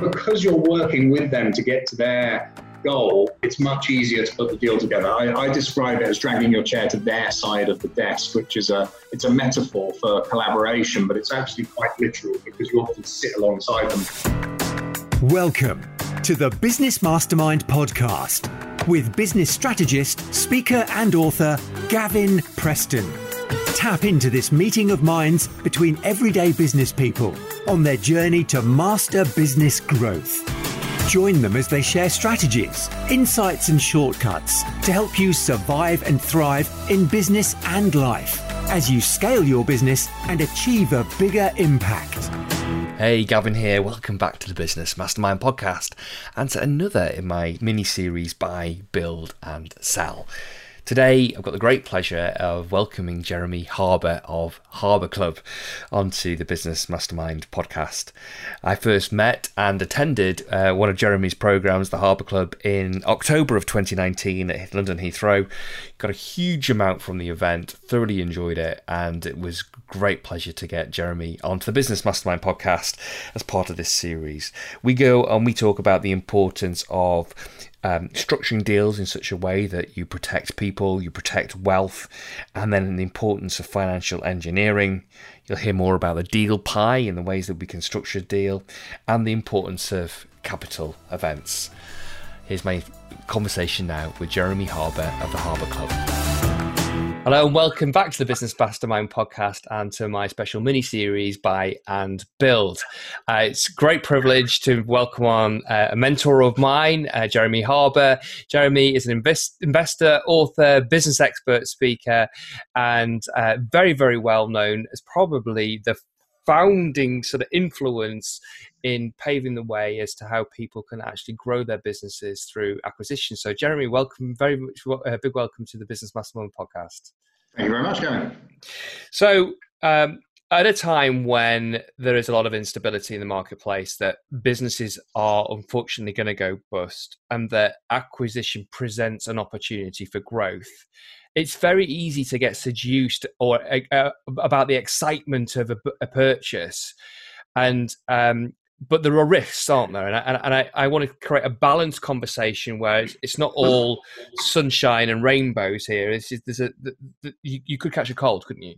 because you're working with them to get to their goal, it's much easier to put the deal together. I, I, describe it as dragging your chair to their side of the desk, which is a it's a metaphor for collaboration, but it's actually quite literal because you often sit alongside them. Welcome to the Business Mastermind podcast with business strategist, speaker, and author Gavin Preston. Tap into this meeting of minds between everyday business people on their journey to master business growth. Join them as they share strategies, insights, and shortcuts to help you survive and thrive in business and life as you scale your business and achieve a bigger impact. Hey, Gavin here. Welcome back to the Business Mastermind podcast and to another in my mini series Buy, Build, and Sell. Today, I've got the great pleasure of welcoming Jeremy Harbour of Harbour Club onto the Business Mastermind podcast. I first met and attended uh, one of Jeremy's programs, the Harbour Club, in October of 2019 at London Heathrow. Got a huge amount from the event, thoroughly enjoyed it, and it was great pleasure to get Jeremy onto the Business Mastermind podcast as part of this series. We go and we talk about the importance of um, structuring deals in such a way that you protect people, you protect wealth, and then the importance of financial engineering. You'll hear more about the deal pie and the ways that we can structure a deal, and the importance of capital events. Here's my conversation now with Jeremy Harbour of the Harbour Club. Hello and welcome back to the Business Mastermind podcast and to my special mini series Buy and Build. Uh, it's great privilege to welcome on uh, a mentor of mine, uh, Jeremy Harbour. Jeremy is an invest- investor, author, business expert, speaker, and uh, very, very well known as probably the founding sort of influence in paving the way as to how people can actually grow their businesses through acquisition. So, Jeremy, welcome, very much, a uh, big welcome to the Business Mastermind podcast. Thank you very much, Gavin. So, um, at a time when there is a lot of instability in the marketplace, that businesses are unfortunately going to go bust, and that acquisition presents an opportunity for growth, it's very easy to get seduced or uh, uh about the excitement of a, a purchase, and um, but there are risks, aren't there? And I, and I, I want to create a balanced conversation where it's, it's not all sunshine and rainbows here. It's, there's a, the, the, you, you could catch a cold, couldn't you?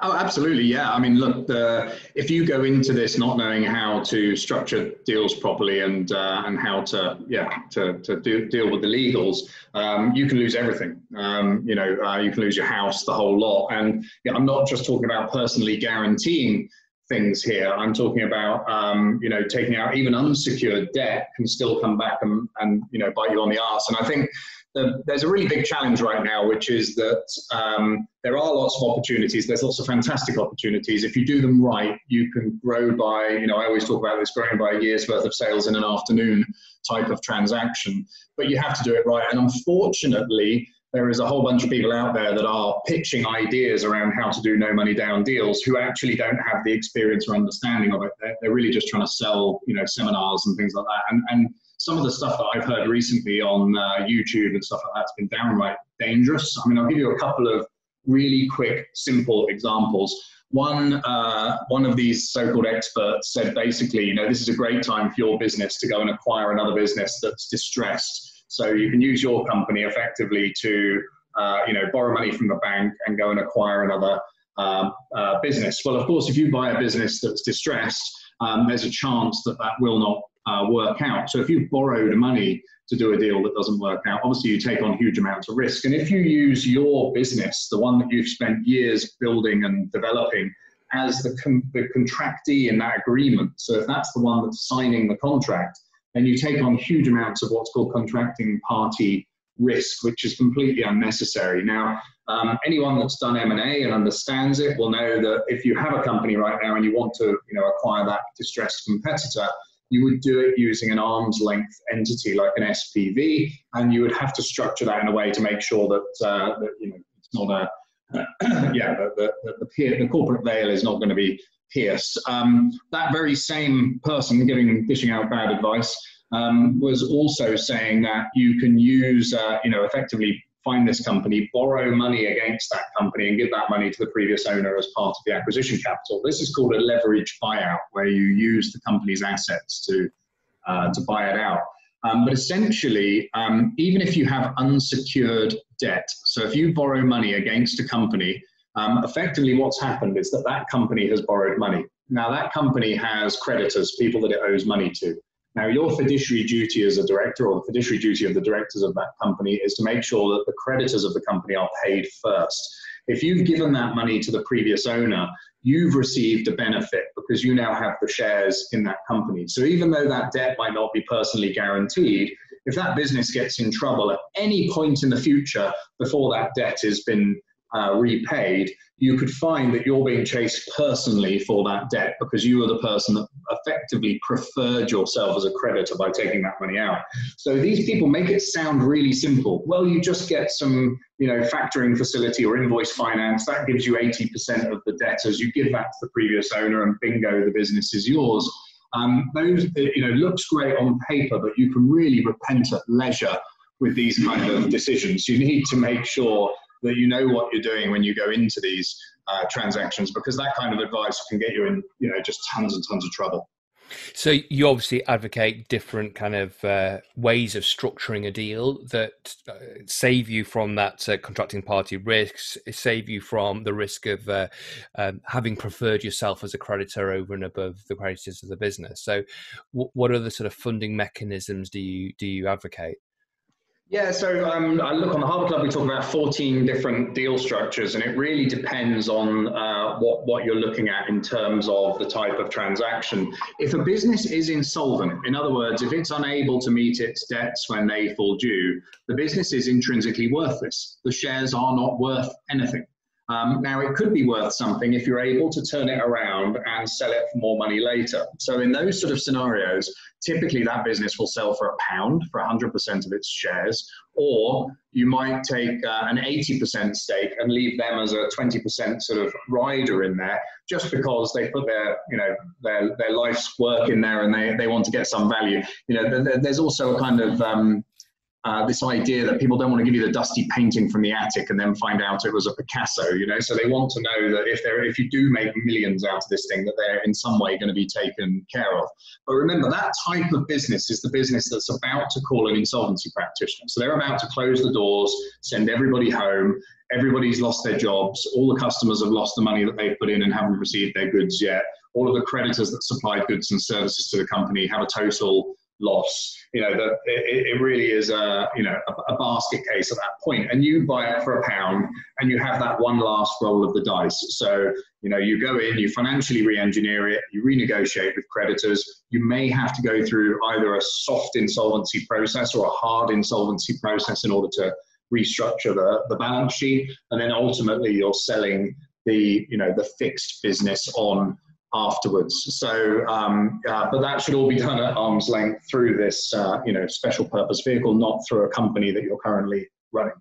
Oh, absolutely. Yeah. I mean, look, the, if you go into this not knowing how to structure deals properly and uh, and how to yeah to, to do, deal with the legals, um, you can lose everything. Um, you know, uh, you can lose your house, the whole lot. And yeah, I'm not just talking about personally guaranteeing things here. I'm talking about, um, you know, taking out even unsecured debt can still come back and, and you know, bite you on the ass. And I think the, there's a really big challenge right now, which is that um, there are lots of opportunities. There's lots of fantastic opportunities. If you do them right, you can grow by, you know, I always talk about this growing by a year's worth of sales in an afternoon type of transaction. But you have to do it right. And unfortunately, there is a whole bunch of people out there that are pitching ideas around how to do no money down deals who actually don't have the experience or understanding of it. They're, they're really just trying to sell, you know, seminars and things like that. And, and some of the stuff that I've heard recently on uh, YouTube and stuff like that's been downright dangerous. I mean, I'll give you a couple of really quick, simple examples. One, uh, one of these so-called experts said basically, you know, this is a great time for your business to go and acquire another business that's distressed so you can use your company effectively to, uh, you know, borrow money from the bank and go and acquire another um, uh, business. Well, of course, if you buy a business that's distressed, um, there's a chance that that will not uh, work out. So if you've borrowed money to do a deal that doesn't work out, obviously you take on huge amounts of risk. And if you use your business, the one that you've spent years building and developing, as the, con- the contractee in that agreement, so if that's the one that's signing the contract, then you take on huge amounts of what's called contracting party risk, which is completely unnecessary. Now, um, anyone that's done M&A and understands it will know that if you have a company right now and you want to you know, acquire that distressed competitor, you would do it using an arm's length entity like an SPV, and you would have to structure that in a way to make sure that, uh, that you know, it's not a, yeah, the, the, the, peer, the corporate veil is not going to be pierced. Um, that very same person giving dishing out bad advice um, was also saying that you can use, uh, you know, effectively find this company, borrow money against that company, and give that money to the previous owner as part of the acquisition capital. This is called a leverage buyout, where you use the company's assets to uh, to buy it out. Um, but essentially, um, even if you have unsecured debt, so if you borrow money against a company, um, effectively what's happened is that that company has borrowed money. Now, that company has creditors, people that it owes money to. Now, your fiduciary duty as a director or the fiduciary duty of the directors of that company is to make sure that the creditors of the company are paid first. If you've given that money to the previous owner, you've received a benefit because you now have the shares in that company. So even though that debt might not be personally guaranteed, if that business gets in trouble at any point in the future before that debt has been uh, repaid, you could find that you're being chased personally for that debt because you were the person that effectively preferred yourself as a creditor by taking that money out. So these people make it sound really simple. Well, you just get some, you know, factoring facility or invoice finance that gives you 80% of the debtors. You give that to the previous owner, and bingo, the business is yours. Um, those, you know, looks great on paper, but you can really repent at leisure with these kind of decisions. You need to make sure that you know what you're doing when you go into these uh, transactions because that kind of advice can get you in you know just tons and tons of trouble so you obviously advocate different kind of uh, ways of structuring a deal that uh, save you from that uh, contracting party risks, save you from the risk of uh, um, having preferred yourself as a creditor over and above the creditors of the business. So, w- what other sort of funding mechanisms do you do you advocate? Yeah, so um, I look on the Harbour Club. We talk about 14 different deal structures, and it really depends on uh, what what you're looking at in terms of the type of transaction. If a business is insolvent, in other words, if it's unable to meet its debts when they fall due, the business is intrinsically worthless. The shares are not worth anything. Um, now, it could be worth something if you're able to turn it around and sell it for more money later. So, in those sort of scenarios, typically that business will sell for a pound for 100% of its shares, or you might take uh, an 80% stake and leave them as a 20% sort of rider in there, just because they put their, you know, their, their life's work in there and they, they want to get some value. You know, there's also a kind of um, uh, this idea that people don't want to give you the dusty painting from the attic and then find out it was a Picasso, you know. So they want to know that if they if you do make millions out of this thing, that they're in some way going to be taken care of. But remember, that type of business is the business that's about to call an insolvency practitioner. So they're about to close the doors, send everybody home. Everybody's lost their jobs. All the customers have lost the money that they've put in and haven't received their goods yet. All of the creditors that supplied goods and services to the company have a total loss. You know that it, it, really is a you know a, a, basket case at that point. and you buy it for a pound, and you have that one last roll of the dice. So you know you go in, you financially re-engineer it, you renegotiate with creditors. You may have to go through either a soft insolvency process or a hard insolvency process in order to restructure the, the balance sheet, and then ultimately you're selling the you know the fixed business on afterwards. So, um, uh, but that should all be done at arm's length through this, uh, you know, special purpose vehicle, not through a company that you're currently running.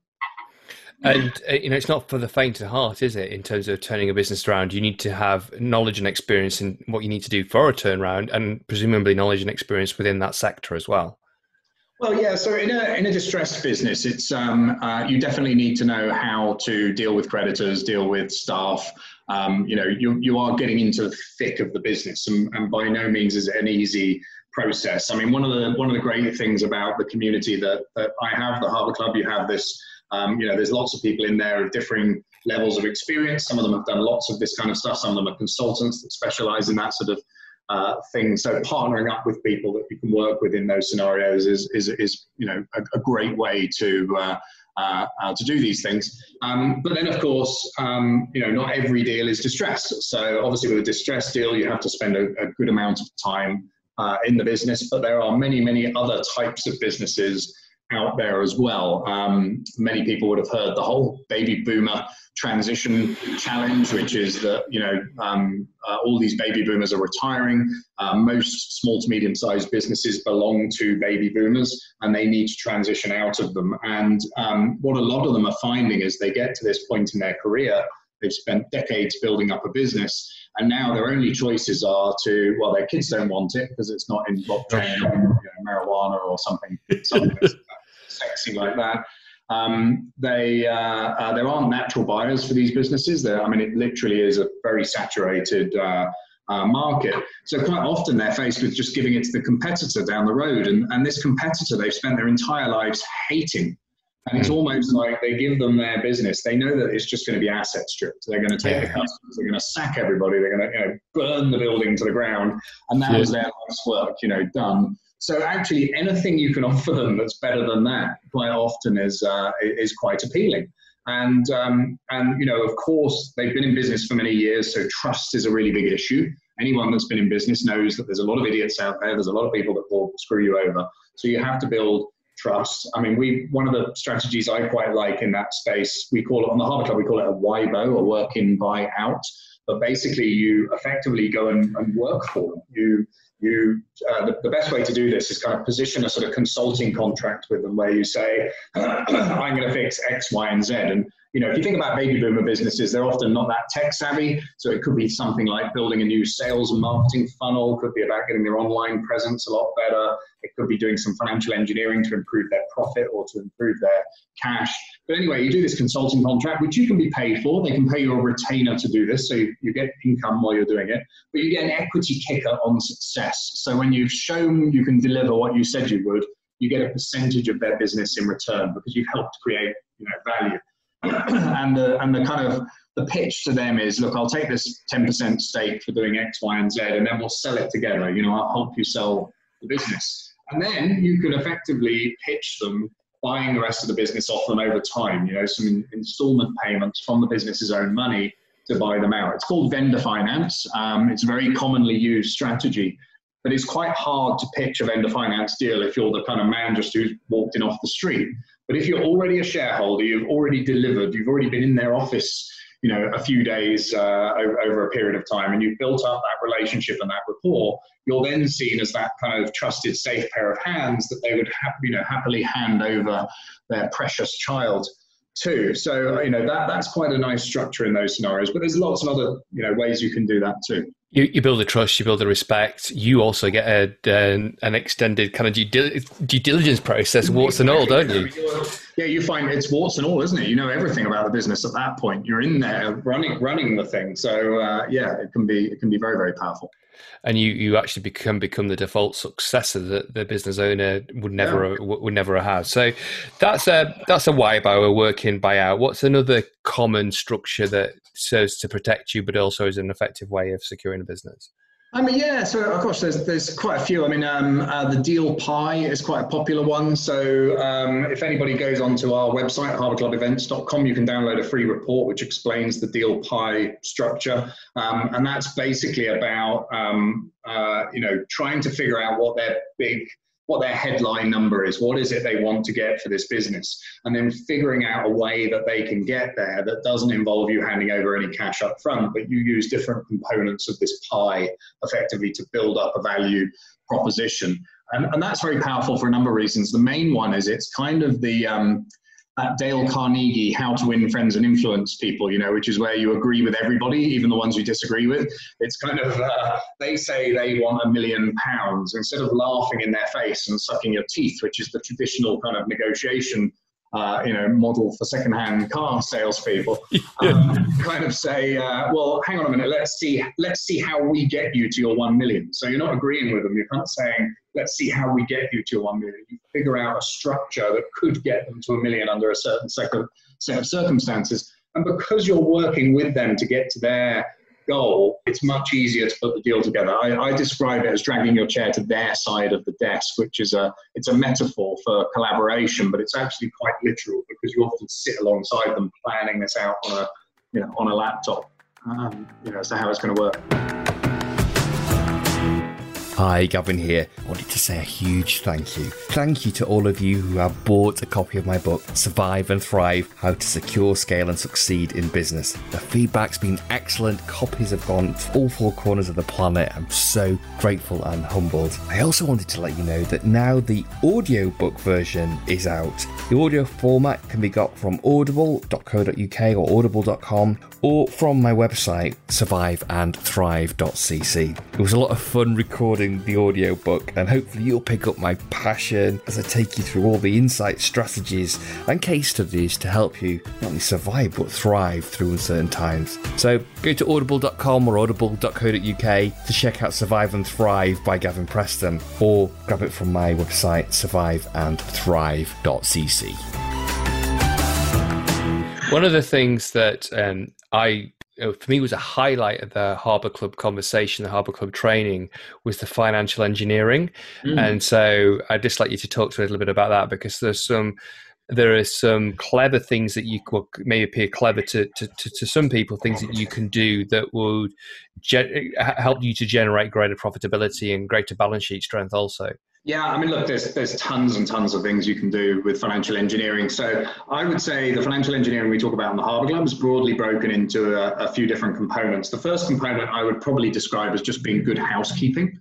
And uh, you know, it's not for the faint of heart, is it? In terms of turning a business around, you need to have knowledge and experience in what you need to do for a turnaround, and presumably knowledge and experience within that sector as well. Well, yeah. So in a in a distressed business, it's um, uh, you definitely need to know how to deal with creditors, deal with staff, um, you know, you, you are getting into the thick of the business, and, and by no means is it an easy process. I mean, one of the one of the great things about the community that, that I have, the Harbour Club, you have this. Um, you know, there's lots of people in there of differing levels of experience. Some of them have done lots of this kind of stuff. Some of them are consultants that specialize in that sort of uh, thing. So partnering up with people that you can work with in those scenarios is is, is you know a, a great way to uh, uh, uh, to do these things. Um, but then, of course, um, you know, not every deal is distressed. So obviously, with a distressed deal, you have to spend a, a good amount of time uh, in the business. But there are many, many other types of businesses out there as well. Um, many people would have heard the whole baby boomer transition challenge, which is that you know um, uh, all these baby boomers are retiring. Uh, most small to medium sized businesses belong to baby boomers, and they need to transition out of them. And um, what a lot of them are finding is they get to this point in their career. They've spent decades building up a business, and now their only choices are to well, their kids don't want it because it's not in blockchain or you know, marijuana or something, something sexy like that. Um, they, uh, uh, there aren't natural buyers for these businesses. There, I mean, it literally is a very saturated uh, uh, market. So quite often they're faced with just giving it to the competitor down the road, and, and this competitor they've spent their entire lives hating. And it's hmm. almost like they give them their business. They know that it's just going to be asset stripped. They're going to take yeah. the customers. They're going to sack everybody. They're going to you know, burn the building to the ground, and that yeah. was their life's work, you know, done. So actually, anything you can offer them that's better than that, quite often is uh, is quite appealing. And um, and you know, of course, they've been in business for many years, so trust is a really big issue. Anyone that's been in business knows that there's a lot of idiots out there. There's a lot of people that will screw you over. So you have to build trust. I mean, we one of the strategies I quite like in that space, we call it on the Harbour Club, we call it a WIBO, a work in buy out. But basically, you effectively go and, and work for them. You you uh, the, the, best way to do this is kind of position a sort of consulting contract with them where you say i'm going to fix x y and z. And you know if you think about baby boomer businesses they're often not that tech savvy so it could be something like building a new sales and marketing funnel could be about getting their online presence a lot better it could be doing some financial engineering to improve their profit or to improve their cash. But anyway, you do this consulting contract, which you can be paid for. They can pay you a retainer to do this, so you, you get income while you're doing it. But you get an equity kicker on success. So when you've shown you can deliver what you said you would, you get a percentage of their business in return because you've helped create you know, value. And the and the kind of the pitch to them is, look, I'll take this 10% stake for doing X, Y, and Z, and then we'll sell it together. You know, I'll help you sell the business. And then you can effectively pitch them buying the rest of the business off them over time, you know, some installment payments from the business's own money to buy them out. It's called vendor finance. Um, it's a very commonly used strategy, but it's quite hard to pitch a vendor finance deal if you're the kind of man just who's walked in off the street. But if you're already a shareholder, you've already delivered, you've already been in their office you know a few days uh, over, over, a period of time and you've built up that relationship and that rapport you're then seen as that kind of trusted safe pair of hands that they would ha- you know happily hand over their precious child to. So you know that that's quite a nice structure in those scenarios but there's lots of other you know ways you can do that too you, you build a trust, you build a respect. You also get a, an, an extended kind of due, due diligence process, warts and all, don't you? Yeah, you find it's warts and all, isn't it? You know everything about the business at that point. You're in there running running the thing. So uh, yeah, it can be it can be very very powerful and you you actually become become the default successor that the business owner would never yeah. would never have. So that's a that's a WIBO, a working buyout. What's another common structure that serves to protect you, but also is an effective way of securing a business? I mean, yeah. So of course, there's there's quite a few. I mean, um, uh, the deal pie is quite a popular one. So um, if anybody goes onto our website, harbourclubevents.com, you can download a free report which explains the deal pie structure, um, and that's basically about um, uh, you know trying to figure out what their big what their headline number is, what is it they want to get for this business, and then figuring out a way that they can get there that doesn't involve you handing over any cash up front, but you use different components of this pie effectively to build up a value proposition. And, and that's very powerful for a number of reasons. The main one is it's kind of the um, that Dale Carnegie, How to Win Friends and Influence People, you know, which is where you agree with everybody, even the ones you disagree with. It's kind of, uh, they say they want a million pounds. Instead of laughing in their face and sucking your teeth, which is the traditional kind of negotiation uh, you know, model for secondhand car salespeople, um, kind of say, uh, well, hang on a minute, let's see, let's see how we get you to your one million. So you're not agreeing with them. You're kind of saying, let's see how we get you to your one million. You figure out a structure that could get them to a million under a certain set of, set of circumstances. And because you're working with them to get to their goal, it's much easier to put the deal together. I, I, describe it as dragging your chair to their side of the desk, which is a it's a metaphor for collaboration, but it's actually quite literal because you often sit alongside them planning this out on a you know on a laptop. Um, you know, so how it's going to work. Hi, Gavin here. I wanted to say a huge thank you. Thank you to all of you who have bought a copy of my book, Survive and Thrive How to Secure, Scale and Succeed in Business. The feedback's been excellent. Copies have gone to all four corners of the planet. I'm so grateful and humbled. I also wanted to let you know that now the audiobook version is out. The audio format can be got from audible.co.uk or audible.com or from my website, surviveandthrive.cc. It was a lot of fun recording the audio book, and hopefully you'll pick up my passion as I take you through all the insights, strategies, and case studies to help you not only survive but thrive through uncertain times. So go to audible.com or audible.co.uk to check out Survive and Thrive by Gavin Preston, or grab it from my website surviveandthrive.cc. One of the things that um, I for me was a highlight of the Harbour Club conversation, the Harbour Club training, was the financial engineering. Mm. And so I'd just like you to talk to a little bit about that because there's some there are some clever things that you well, may appear clever to, to, to, to, some people, things that you can do that would ge- help you to generate greater profitability and greater balance sheet strength also. Yeah, I mean, look, there's there's tons and tons of things you can do with financial engineering. So I would say the financial engineering we talk about in the Harbour Club is broadly broken into a, a few different components. The first component I would probably describe as just being good housekeeping.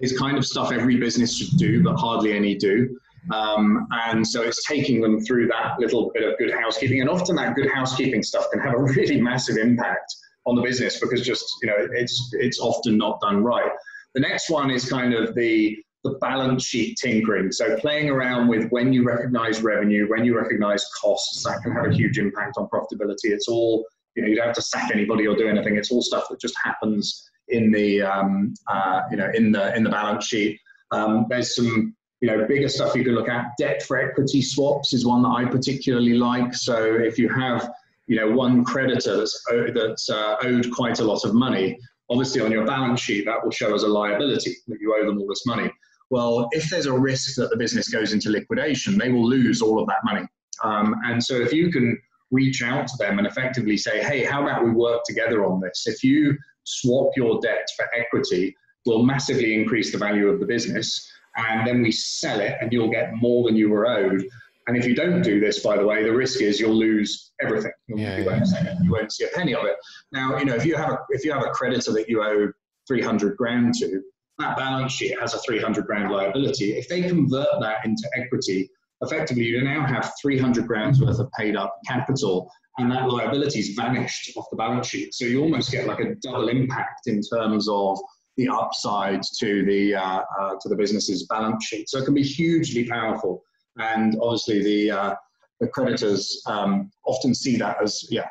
Is kind of stuff every business should do, but hardly any do. Um, and so it's taking them through that little bit of good housekeeping. And often that good housekeeping stuff can have a really massive impact on the business because just, you know, it's, it's often not done right. The next one is kind of the, the balance sheet tinkering. So playing around with when you recognize revenue, when you recognize costs, that can have a huge impact on profitability. It's all, you know, you don't have to sack anybody or do anything. It's all stuff that just happens in the, um, uh, you know, in the, in the balance sheet. Um, there's some you know, bigger stuff you can look at. Debt for equity swaps is one that I particularly like. So if you have, you know, one creditor that's, that's uh, owed quite a lot of money, obviously on your balance sheet that will show as a liability that you owe them all this money. Well, if there's a risk that the business goes into liquidation, they will lose all of that money. Um, and so if you can reach out to them and effectively say, hey, how about we work together on this? If you swap your debt for equity, we'll massively increase the value of the business and then we sell it and you'll get more than you were owed. And if you don't do this, by the way, the risk is you'll lose everything. Yeah, you, won't yeah. you, won't see a penny of it. Now, you know, if you have a if you have a creditor that you owe 300 grand to, that balance sheet has a 300 grand liability. If they convert that into equity, effectively you now have 300 grand's worth of paid up capital and that liability's vanished off the balance sheet. So you almost get like a double impact in terms of the upside to the uh, uh, to the business's balance sheet. So it can be hugely powerful, and obviously the uh, the creditors um, often see that as yeah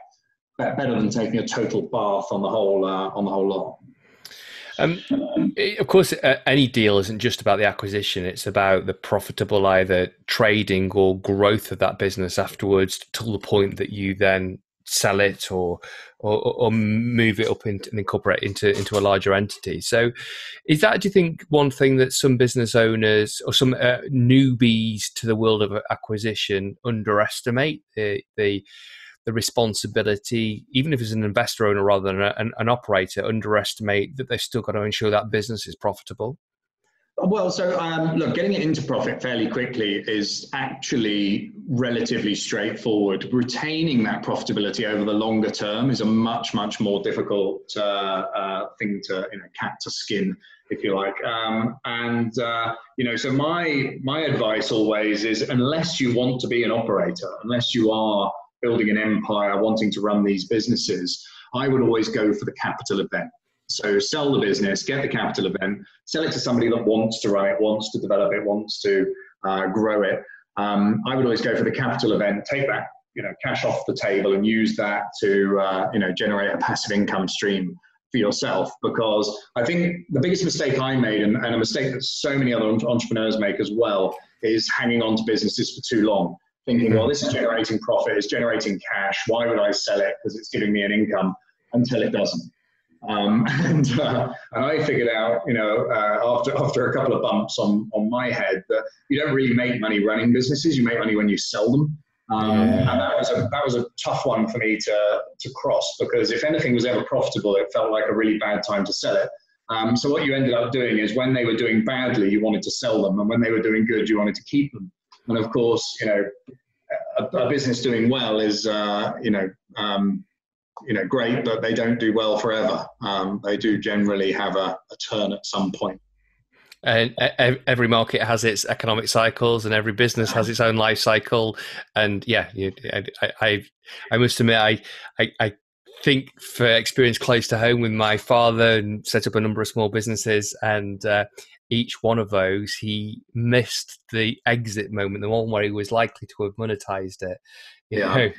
better than taking a total bath on the whole uh, on the whole lot. Um, of course, uh, any deal isn't just about the acquisition; it's about the profitable either trading or growth of that business afterwards, till the point that you then sell it or or, or move it up and incorporate into into a larger entity. So, is that do you think one thing that some business owners or some uh, newbies to the world of acquisition underestimate the the the responsibility, even if it's an investor owner rather than an, an operator, underestimate that they've still got to ensure that business is profitable? Well, so um, look, getting it into profit fairly quickly is actually relatively straightforward. Retaining that profitability over the longer term is a much, much more difficult uh, uh, thing to, you know, cat to skin, if you like. Um, and uh, you know, so my my advice always is, unless you want to be an operator, unless you are building an empire, wanting to run these businesses, I would always go for the capital event. So sell the business, get the capital event, sell it to somebody that wants to run it, wants to develop it, wants to uh, grow it. Um, I would always go for the capital event, take that you know cash off the table and use that to uh, you know generate a passive income stream for yourself because I think the biggest mistake I made and, and a mistake that so many other entrepreneurs make as well is hanging on to businesses for too long thinking well this is generating profit it's generating cash why would I sell it because it's giving me an income until it doesn't um, and, uh, and I figured out, you know, uh, after after a couple of bumps on on my head, that you don't really make money running businesses. You make money when you sell them. Um, yeah. And that was a that was a tough one for me to to cross because if anything was ever profitable, it felt like a really bad time to sell it. Um, so what you ended up doing is when they were doing badly, you wanted to sell them, and when they were doing good, you wanted to keep them. And of course, you know, a, a business doing well is uh, you know um, you know, great, but they don't do well forever. Um, they do generally have a, a turn at some point. And every market has its economic cycles, and every business has its own life cycle. And yeah, I, I, I must admit, I, I, I think for experience close to home with my father and set up a number of small businesses and uh, each one of those he missed the exit moment the one where he was likely to have monetized it yeah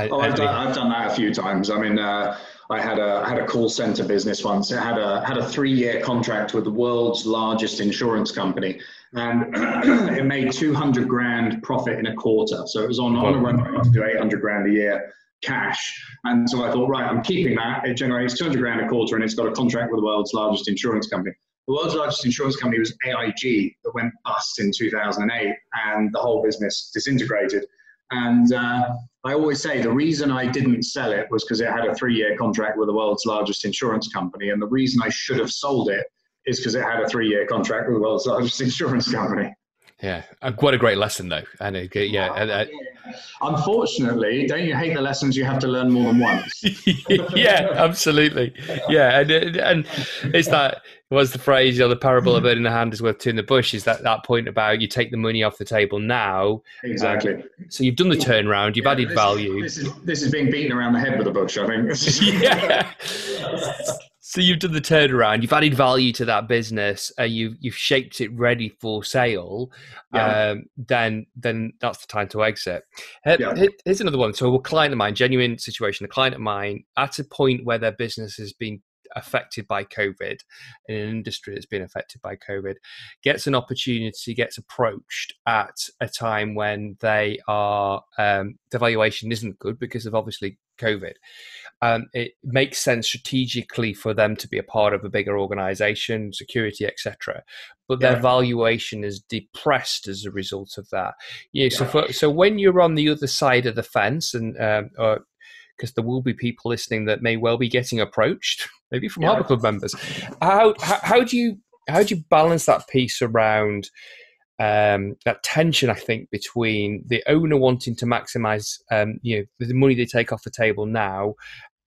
oh, I've, done, I've done that a few times i mean uh, i had a I had a call center business once it had a had a three year contract with the world's largest insurance company and it made 200 grand profit in a quarter so it was on, on a run rate to do 800 grand a year cash. And so I thought, right, I'm keeping that. It generates 200 grand a quarter and it's got a contract with the world's largest insurance company. The world's largest insurance company was AIG that went bust in 2008 and the whole business disintegrated. And uh, I always say the reason I didn't sell it was because it had a three year contract with the world's largest insurance company. And the reason I should have sold it is because it had a three year contract with the world's largest insurance company. Yeah, uh, what a great lesson though, and uh, yeah, uh, Unfortunately, don't you hate the lessons you have to learn more than once? yeah, absolutely. Yeah, and and it's that was the phrase, you know, the parable of bird in the hand is worth two in the bush. Is that that point about you take the money off the table now? Exactly. Um, so you've done the turnaround, you've yeah, added this value. Is, this is this is being beaten around the head with a bush. I think. yeah. So you've done the turnaround, you've added value to that business, uh, you've you've shaped it ready for sale. Yeah. Um, then then that's the time to exit. Uh, yeah. Here's another one. So a client of mine, genuine situation, a client of mine at a point where their business has been affected by COVID, in an industry that's been affected by COVID, gets an opportunity, gets approached at a time when they are um, the valuation isn't good because of obviously COVID um, it makes sense strategically for them to be a part of a bigger organization, security, etc. But their yeah. valuation is depressed as a result of that. Yeah. yeah. So, for, so when you're on the other side of the fence, and um, because there will be people listening that may well be getting approached, maybe from yeah. Harbour Club members, how, how how do you how do you balance that piece around? Um, that tension, I think, between the owner wanting to maximize, um, you know, the money they take off the table now,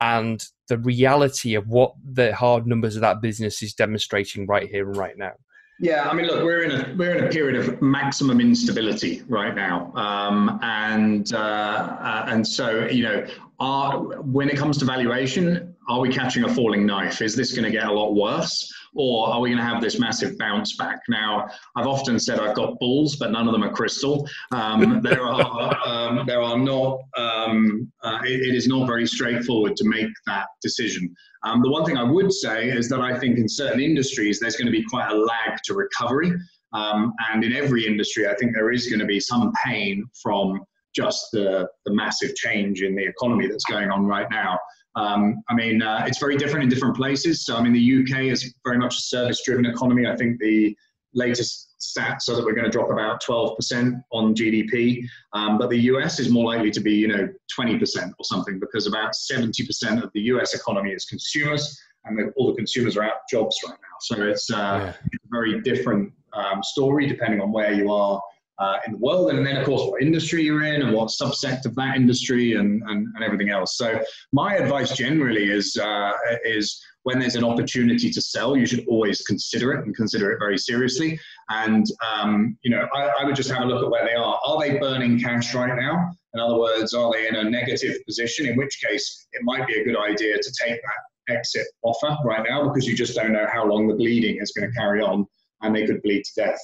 and the reality of what the hard numbers of that business is demonstrating right here and right now. Yeah, I mean, look, we're in a we're in a period of maximum instability right now, um, and uh, uh, and so you know, are, when it comes to valuation, are we catching a falling knife? Is this going to get a lot worse? Or are we going to have this massive bounce back? Now, I've often said I've got balls, but none of them are crystal. Um, there are um, there are not. Um, uh, it, it is not very straightforward to make that decision. Um, the one thing I would say is that I think in certain industries there's going to be quite a lag to recovery, um, and in every industry I think there is going to be some pain from just the, the massive change in the economy that's going on right now. Um, I mean, uh, it's very different in different places. So, I mean, the UK is very much a service driven economy. I think the latest stats are that we're going to drop about 12% on GDP. Um, but the US is more likely to be, you know, 20% or something because about 70% of the US economy is consumers and the, all the consumers are out of jobs right now. So it's uh, yeah. a very different um, story depending on where you are uh, in the world, and then of course what industry you're in and what subsect of that industry and, and, and everything else. So my advice generally is uh, is when there's an opportunity to sell, you should always consider it and consider it very seriously. And um, you know, I, I would just have a look at where they are. Are they burning cash right now? In other words, are they in a negative position? In which case, it might be a good idea to take that exit offer right now because you just don't know how long the bleeding is going to carry on and they could bleed to death.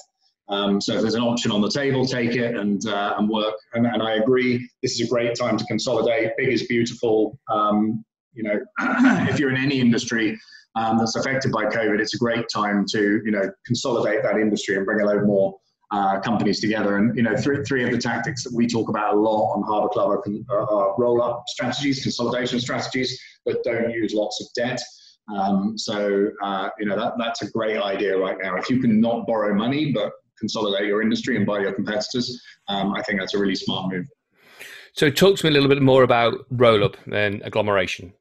Um, so if there's an option on the table, take it and, uh, and work. And, and, I agree, this is a great time to consolidate. Big is beautiful. Um, you know, if you're in any industry um, that's affected by COVID, it's a great time to, you know, consolidate that industry and bring a load more uh, companies together. And, you know, three, three of the tactics that we talk about a lot on Harbour Club are, are roll-up strategies, consolidation strategies that don't use lots of debt. Um, so, uh, you know, that, that's a great idea right now. If you can not borrow money, but consolidate your industry and buy your competitors. Um, I think that's a really smart move. So, talk to me a little bit more about roll up and agglomeration.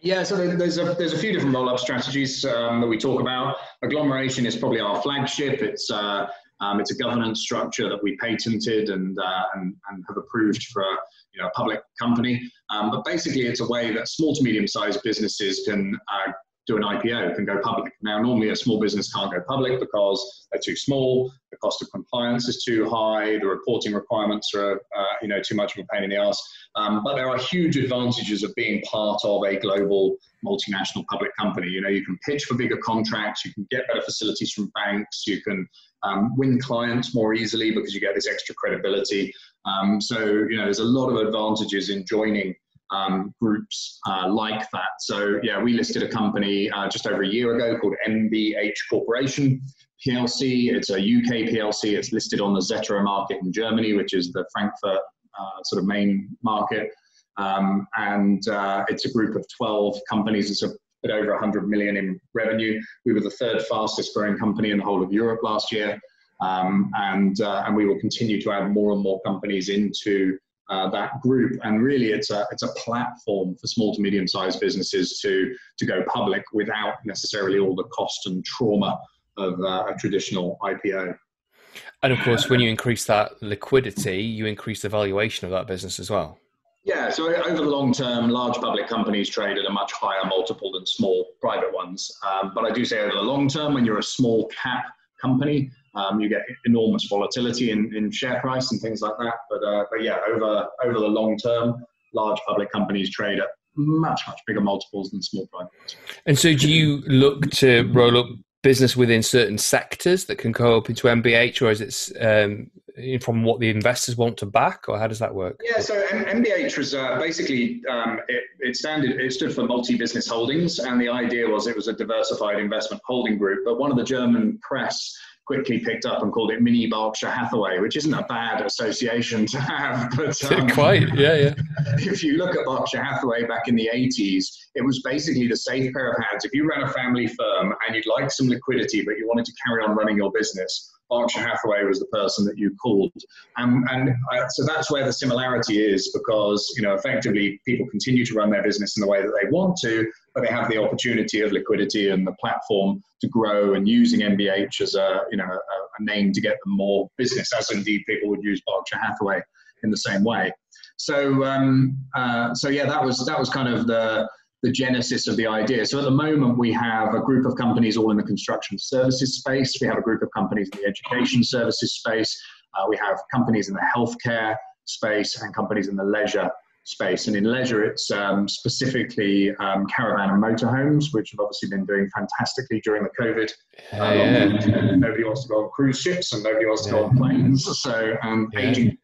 Yeah, so there's a there's a few different roll up strategies um, that we talk about. Agglomeration is probably our flagship. It's uh, um, it's a governance structure that we patented and, uh, and, and have approved for a, you know, a public company. Um, but basically, it's a way that small to medium sized businesses can uh, do an IPO, can go public. Now, normally a small business can't go public because they're too small, the cost of compliance is too high, the reporting requirements are, uh, you know, too much of a pain in the ass. Um, but there are huge advantages of being part of a global multinational public company. You know, you can pitch for bigger contracts, you can get better facilities from banks, you can um, win clients more easily because you get this extra credibility. Um, so, you know, there's a lot of advantages in joining um, groups uh, like that. So yeah, we listed a company uh, just over a year ago called MBH Corporation PLC. It's a UK PLC. It's listed on the Xetra market in Germany, which is the Frankfurt uh, sort of main market. Um, and uh, it's a group of 12 companies. It's a bit over 100 million in revenue. We were the third fastest growing company in the whole of Europe last year. Um, and, uh, and we will continue to add more and more companies into uh, that group. And really, it's a it's a platform for small to medium sized businesses to to go public without necessarily all the cost and trauma of uh, a traditional IPO. And of course, when you increase that liquidity, you increase the valuation of that business as well. Yeah, so over the long term, large public companies trade at a much higher multiple than small private ones. Um, but I do say over the long term, when you're a small cap company, um, you get enormous volatility in, in share price and things like that. But, uh, but yeah, over, over the long term, large public companies trade at much, much bigger multiples than small private ones. And so do you look to roll up business within certain sectors that can go up into MBH, or is it um, from what the investors want to back, or how does that work? Yeah, so MBH was uh, basically um, it, it, standed it stood for multi-business holdings, and the idea was it was a diversified investment holding group. But one of the German press quickly picked up and called it mini Berkshire Hathaway, which isn't a bad association to have. But um, quite, yeah, yeah. If you look at Berkshire Hathaway back in the 80s, it was basically the safe pair of hands. If you ran a family firm and you'd like some liquidity, but you wanted to carry on running your business, Berkshire Hathaway was the person that you called. Um, and uh, so that's where the similarity is because, you know, effectively people continue to run their business in the way that they want to, but they have the opportunity of liquidity and the platform to grow and using MBH as a, you know, a, a name to get them more business, as indeed people would use Berkshire Hathaway in the same way. So, um, uh, so yeah, that was, that was kind of the, the genesis of the idea. So at the moment, we have a group of companies all in the construction services space. We have a group of companies in the education services space. Uh, we have companies in the healthcare space and companies in the leisure space. And in leisure, it's um, specifically um, caravan and motorhomes, which have obviously been doing fantastically during the COVID. Uh, yeah. Nobody wants to go on cruise ships and nobody wants to yeah. go on planes. So um, yeah. aging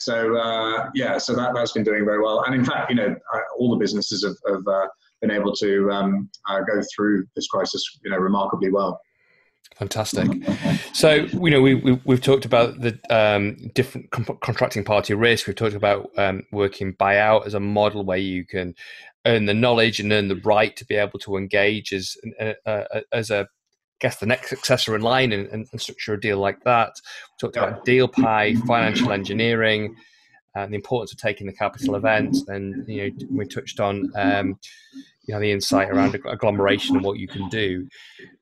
so uh, yeah, so that that's been doing very well. And in fact, you know, uh, all the businesses have, have uh, been able to um, uh, go through this crisis, you know, remarkably well. Fantastic. So you know we, we have talked about the um, different contracting party risk. We've talked about um, working buyout as a model where you can earn the knowledge and earn the right to be able to engage as uh, uh, as a guess the next successor in line and, and, structure a deal like that. We talked about deal pie, financial engineering, and the importance of taking the capital event. And you know, we touched on um, you know the insight around agglomeration and what you can do.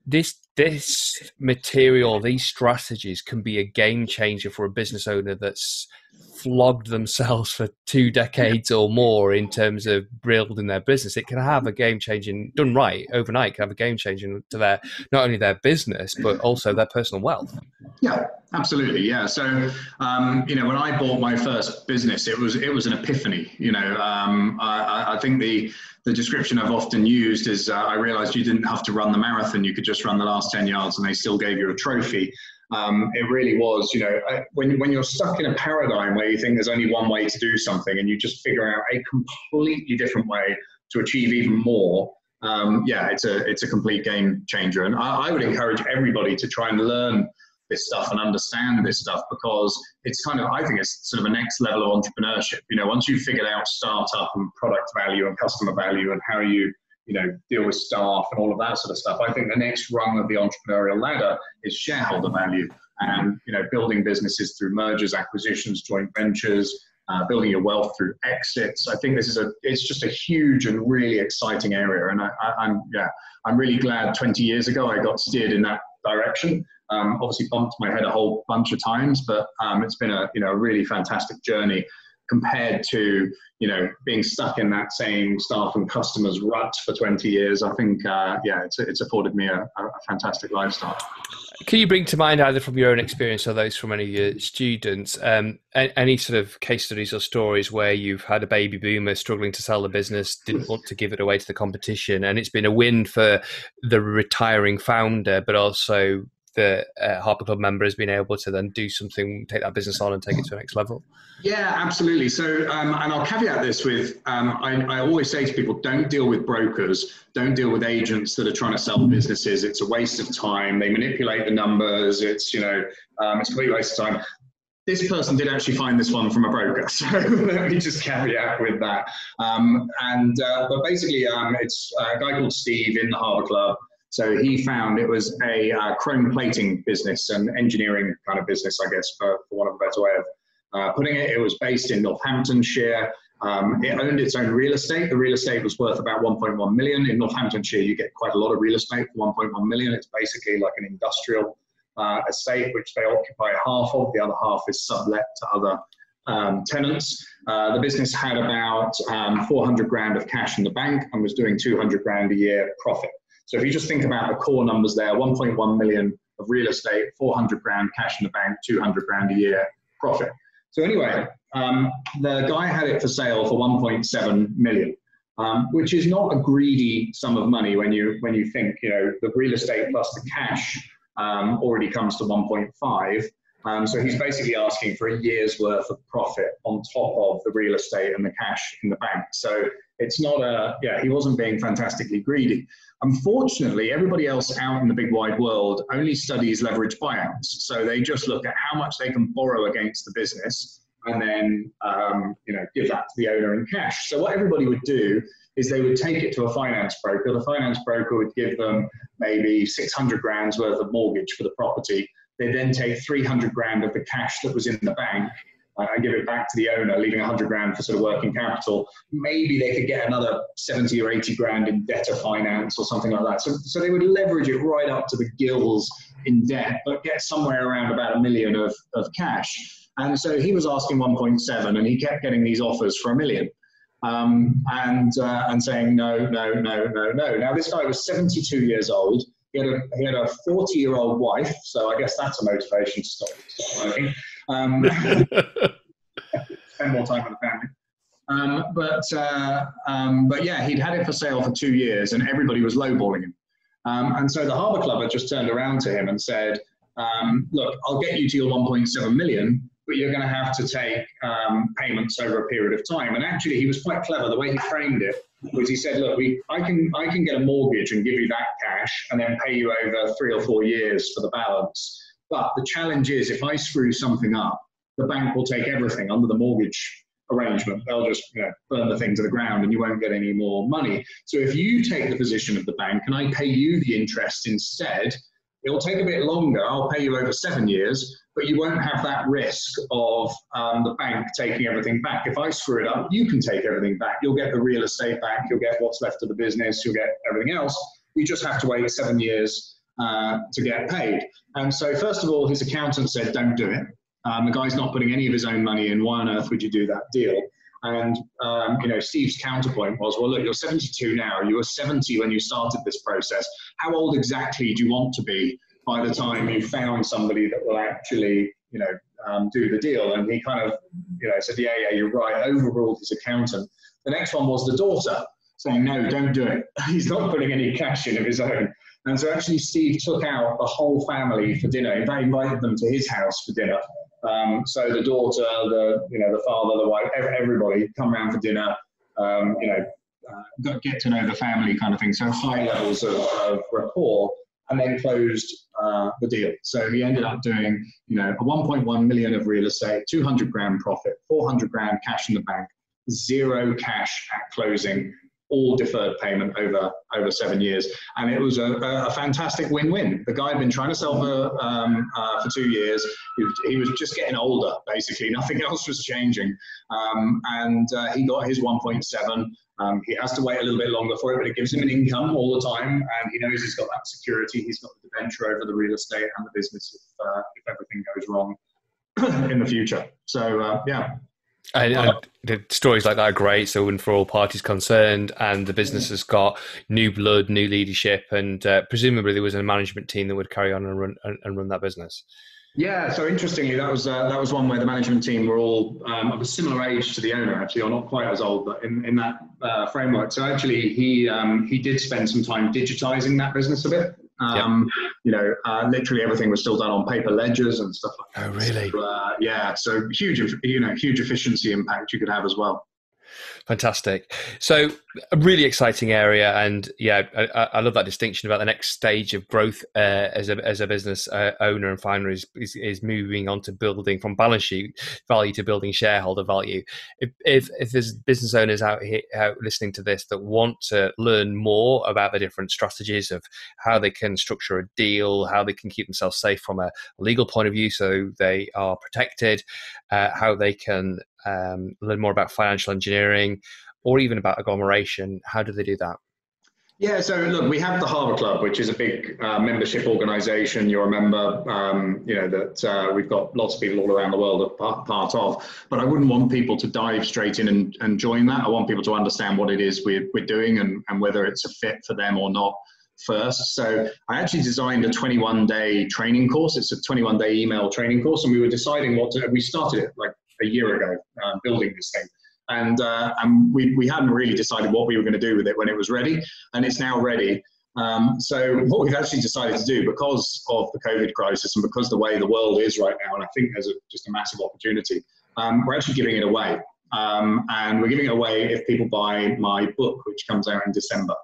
This this material, these strategies can be a game changer for a business owner that's flogged themselves for two decades or more in terms of building their business. It can have a game changing, done right overnight, can have a game changing to their not only their business but also their personal wealth. Yeah, absolutely. Yeah. So, um, you know, when I bought my first business, it was it was an epiphany. You know, um, I, I, think the the description I've often used is uh, I realized you didn't have to run the marathon; you could just run the last ten yards, and they still gave you a trophy. Um, it really was, you know, when, when you're stuck in a paradigm where you think there's only one way to do something and you just figure out a completely different way to achieve even more, um, yeah, it's a, it's a complete game changer. And I, I would encourage everybody to try and learn this stuff and understand this stuff because it's kind of, I think it's sort of a next level of entrepreneurship. You know, once you've figured out startup and product value and customer value and how you you know, deal with staff and all of that sort of stuff. I think the next rung of the entrepreneurial ladder is shareholder value and, you know, building businesses through mergers, acquisitions, joint ventures, uh, building your wealth through exits. I think this is a, it's just a huge and really exciting area. And I, am yeah, I'm really glad 20 years ago I got steered in that direction. Um, obviously bumped my head a whole bunch of times, but um, it's been a, you know, a really fantastic journey. Compared to you know being stuck in that same staff and customers rut for 20 years i think uh, yeah it's, it's afforded me a, a, fantastic lifestyle. Can you bring to mind either from your own experience or those from any of your students um, any sort of case studies or stories where you've had a baby boomer struggling to sell the business didn't want to give it away to the competition and it's been a win for the retiring founder but also the uh, Harbour Club member has been able to then do something, take that business on and take it to the next level? Yeah, absolutely. So, um, and I'll caveat this with um, I, I, always say to people don't deal with brokers, don't deal with agents that are trying to sell businesses. It's a waste of time. They manipulate the numbers. It's, you know, um, it's a complete waste of time. This person did actually find this one from a broker, so let me just caveat with that. Um, and uh, but basically, um, it's a guy called Steve in the Harbour Club so he found it was a uh, chrome plating business, an engineering kind of business, I guess, for, for want of a better way of uh, putting it. It was based in Northamptonshire. Um, it owned its own real estate. The real estate was worth about 1.1 million. In Northamptonshire, you get quite a lot of real estate for 1.1 million. It's basically like an industrial uh, estate, which they occupy half of. The other half is sublet to other um, tenants. Uh, the business had about um, 400 grand of cash in the bank and was doing 200 grand a year profit. So if you just think about the core numbers there, 1.1 million of real estate, 400 grand cash in the bank, 200 grand a year profit. So anyway, um, the guy had it for sale for 1.7 million, um, which is not a greedy sum of money when you when you think you know the real estate plus the cash um, already comes to 1.5. Um, so he's basically asking for a year's worth of profit on top of the real estate and the cash in the bank. So it's not a yeah he wasn't being fantastically greedy. Unfortunately, everybody else out in the big wide world only studies leverage buyouts. So they just look at how much they can borrow against the business and then um, you know give that to the owner in cash. So what everybody would do is they would take it to a finance broker. The finance broker would give them maybe 600 grand's worth of mortgage for the property. They then take 300 grand of the cash that was in the bank and give it back to the owner, leaving 100 grand for sort of working capital, maybe they could get another 70 or 80 grand in debtor finance or something like that. So, so they would leverage it right up to the gills in debt, but get somewhere around about a million of, of cash. And so he was asking 1.7 and he kept getting these offers for a million. Um, and, uh, and saying no, no, no, no, no. Now, this guy was 72 years old. He had a, he had a 40 year old wife, so I guess that's a motivation to stop, stop working. Um, spend more time with the family. Um, but uh, um, but yeah, he'd had it for sale for two years, and everybody was lowballing him. Um, and so the Harbour Club had just turned around to him and said, um, "Look, I'll get you to your 1.7 million, but you're going to have to take um, payments over a period of time." And actually, he was quite clever. The way he framed it was, he said, "Look, we, I can I can get a mortgage and give you that cash, and then pay you over three or four years for the balance." But the challenge is if I screw something up, the bank will take everything under the mortgage arrangement. They'll just you know, burn the thing to the ground and you won't get any more money. So if you take the position of the bank and I pay you the interest instead, it'll take a bit longer. I'll pay you over seven years, but you won't have that risk of um, the bank taking everything back. If I screw it up, you can take everything back. You'll get the real estate back, you'll get what's left of the business, you'll get everything else. You just have to wait seven years uh, to get paid. And so, first of all, his accountant said, don't do it. Um, the guy's not putting any of his own money in. Why on earth would you do that deal? And um, you know, Steve's counterpoint was, well, look, you're 72 now. You were 70 when you started this process. How old exactly do you want to be by the time you found somebody that will actually, you know, um, do the deal? And he kind of, you know, said, yeah, yeah, you're right. Overruled his accountant. The next one was the daughter saying, no, don't do it. He's not putting any cash in of his own. And so actually, Steve took out the whole family for dinner. In fact, invited them to his house for dinner. Um, so the daughter, the you know, the father, the wife, everybody come around for dinner. Um, you know, uh, get to know the family kind of thing. So high levels of, of rapport, and then closed uh, the deal. So he ended up doing, you know, a 1.1 million of real estate, 200 grand profit, 400 grand cash in the bank, zero cash at closing, all deferred payment over over seven years, and it was a, a fantastic win-win. The guy had been trying to sell for um, uh, for two years. He was, he was, just getting older, basically. Nothing else was changing, um, and uh, he got his 1.7. Um, he has to wait a little bit longer for it, but it gives him an income all the time, and he knows he's got that security. He's got the debenture over the real estate and the business if, uh, if everything goes wrong in the future. So uh, yeah, And, and, the stories like that are great. So, for all parties concerned, and the business has got new blood, new leadership, and uh, presumably there was a management team that would carry on and run and run that business. Yeah, so interestingly, that was uh, that was one where the management team were all um, of a similar age to the owner, actually, or not quite as old, but in, in that uh, framework. So actually, he um, he did spend some time digitizing that business a bit. Um, yep. You know, uh, literally everything was still done on paper ledgers and stuff like that. Oh, really? So, uh, yeah. So huge, you know, huge efficiency impact you could have as well. Fantastic. So, a really exciting area, and yeah, I, I, love that distinction about the next stage of growth uh, as a as a business uh, owner and founder is, is, is moving on to building from balance sheet value to building shareholder value. If if, if there's business owners out here out listening to this that want to learn more about the different strategies of how they can structure a deal, how they can keep themselves safe from a legal point of view, so they are protected, uh, how they can um, learn more about financial engineering or even about agglomeration, how do they do that? Yeah, so look, we have the Harbour Club, which is a big uh, membership organisation. You'll remember, um, you know, that uh, we've got lots of people all around the world are part, part of. But I wouldn't want people to dive straight in and, and join that. I want people to understand what it is we're, we're doing and, and whether it's a fit for them or not first. So I actually designed a 21 day training course. It's a 21 day email training course, and we were deciding what to, we started it like a year ago, uh, building this thing. And, uh, and we, we hadn't really decided what we were going to do with it when it was ready, and it's now ready. Um, so what we've actually decided to do, because of the COVID crisis and because the way the world is right now, and I think there's a, just a massive opportunity, um, we're actually giving it away. Um, and we're giving it away if people buy my book, which comes out in December.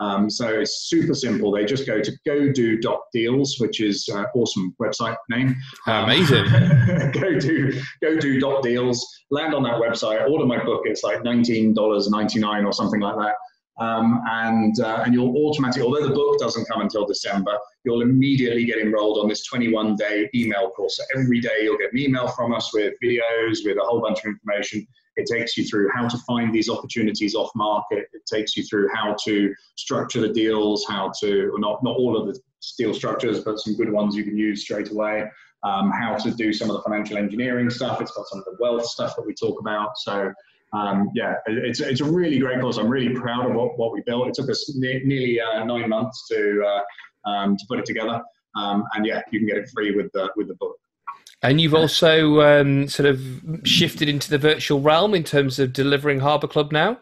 Um, so it's super simple. They just go to godo.deals, which is an awesome website name. Um, Amazing. go do go do deals. Land on that website. Order my book. It's like nineteen dollars ninety nine or something like that. Um, and uh, and you'll automatically, although the book doesn't come until December, you'll immediately get enrolled on this 21 day email course. So every day you'll get an email from us with videos, with a whole bunch of information it takes you through how to find these opportunities off market. It takes you through how to structure the deals, how to, not, not all of the deal structures, but some good ones you can use straight away. Um, how to do some of the financial engineering stuff. It's got some of the wealth stuff that we talk about. So um, yeah, it's, it's a really great course. I'm really proud of what, what we built. It took us ne- nearly uh, nine months to, uh, um, to put it together. Um, and yeah, you can get it free with the, with the book. And you've also um, sort of shifted into the virtual realm in terms of delivering Harbour Club now.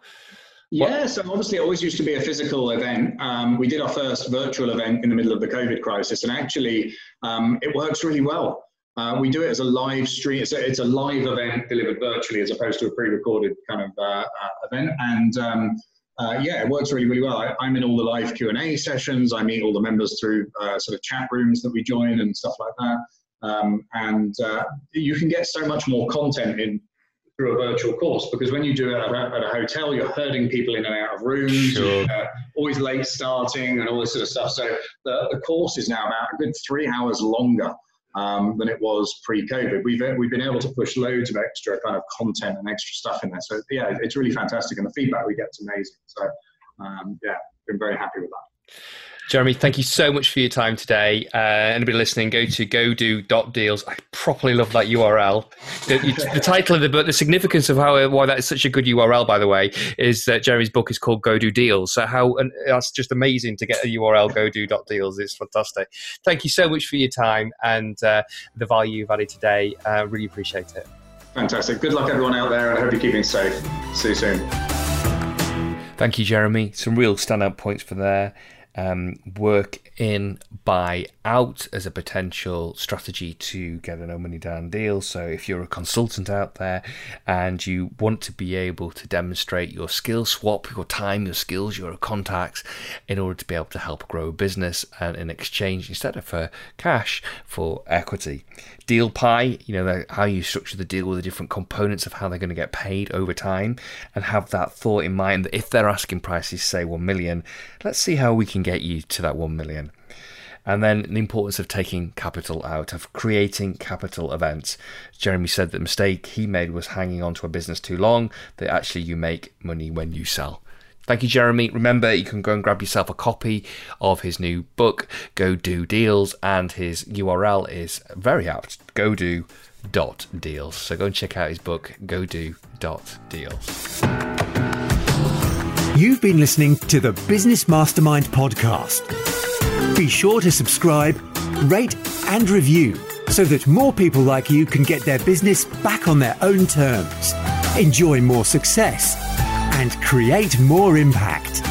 Yeah, so obviously it always used to be a physical event. Um, we did our first virtual event in the middle of the COVID crisis, and actually um, it works really well. Uh, we do it as a live stream. It's a, it's a, live event delivered virtually as opposed to a pre-recorded kind of uh, uh, event. And um, uh, yeah, it works really, really well. I, am in all the live Q&A sessions. I meet all the members through uh, sort of chat rooms that we join and stuff like that. Um, and uh, you can get so much more content in through a virtual course because when you do it at a, at a hotel, you're herding people in and out of rooms, sure. uh, always late starting and all this sort of stuff. So the, the course is now about a good three hours longer um, than it was pre-COVID. We've we've been able to push loads of extra kind of content and extra stuff in there. So yeah, it's really fantastic, and the feedback we get is amazing. So um, yeah, been very happy with that. Jeremy, thank you so much for your time today. Uh, anybody listening, go to godo.deals. I properly love that URL. The, the, title of the book, the significance of how why that is such a good URL, by the way, is that Jeremy's book is called Go Do Deals. So how and that's just amazing to get a URL godo.deals. It's fantastic. Thank you so much for your time and uh, the value you've added today. Uh, really appreciate it. Fantastic. Good luck, everyone out there, and I hope you're keeping safe. See you soon. Thank you, Jeremy. Some real standout points for there um, work in buy out as a potential strategy to get a no money down deal. So, if you're a consultant out there and you want to be able to demonstrate your skill swap, your time, your skills, your contacts in order to be able to help grow a business and in exchange, instead of for cash, for equity. Deal pie, you know, how you structure the deal with the different components of how they're going to get paid over time and have that thought in mind that if they're asking prices, say 1 million, let's see how we can get you to that 1 million. And then the importance of taking capital out, of creating capital events. Jeremy said the mistake he made was hanging on to a business too long, that actually you make money when you sell. Thank you, Jeremy. Remember, you can go and grab yourself a copy of his new book, Go Do Deals, and his URL is very apt, godo.deals. dot deals. So go and check out his book, Go Do dot deals. You've been listening to the Business Mastermind podcast. Be sure to subscribe, rate, and review so that more people like you can get their business back on their own terms, enjoy more success, and create more impact.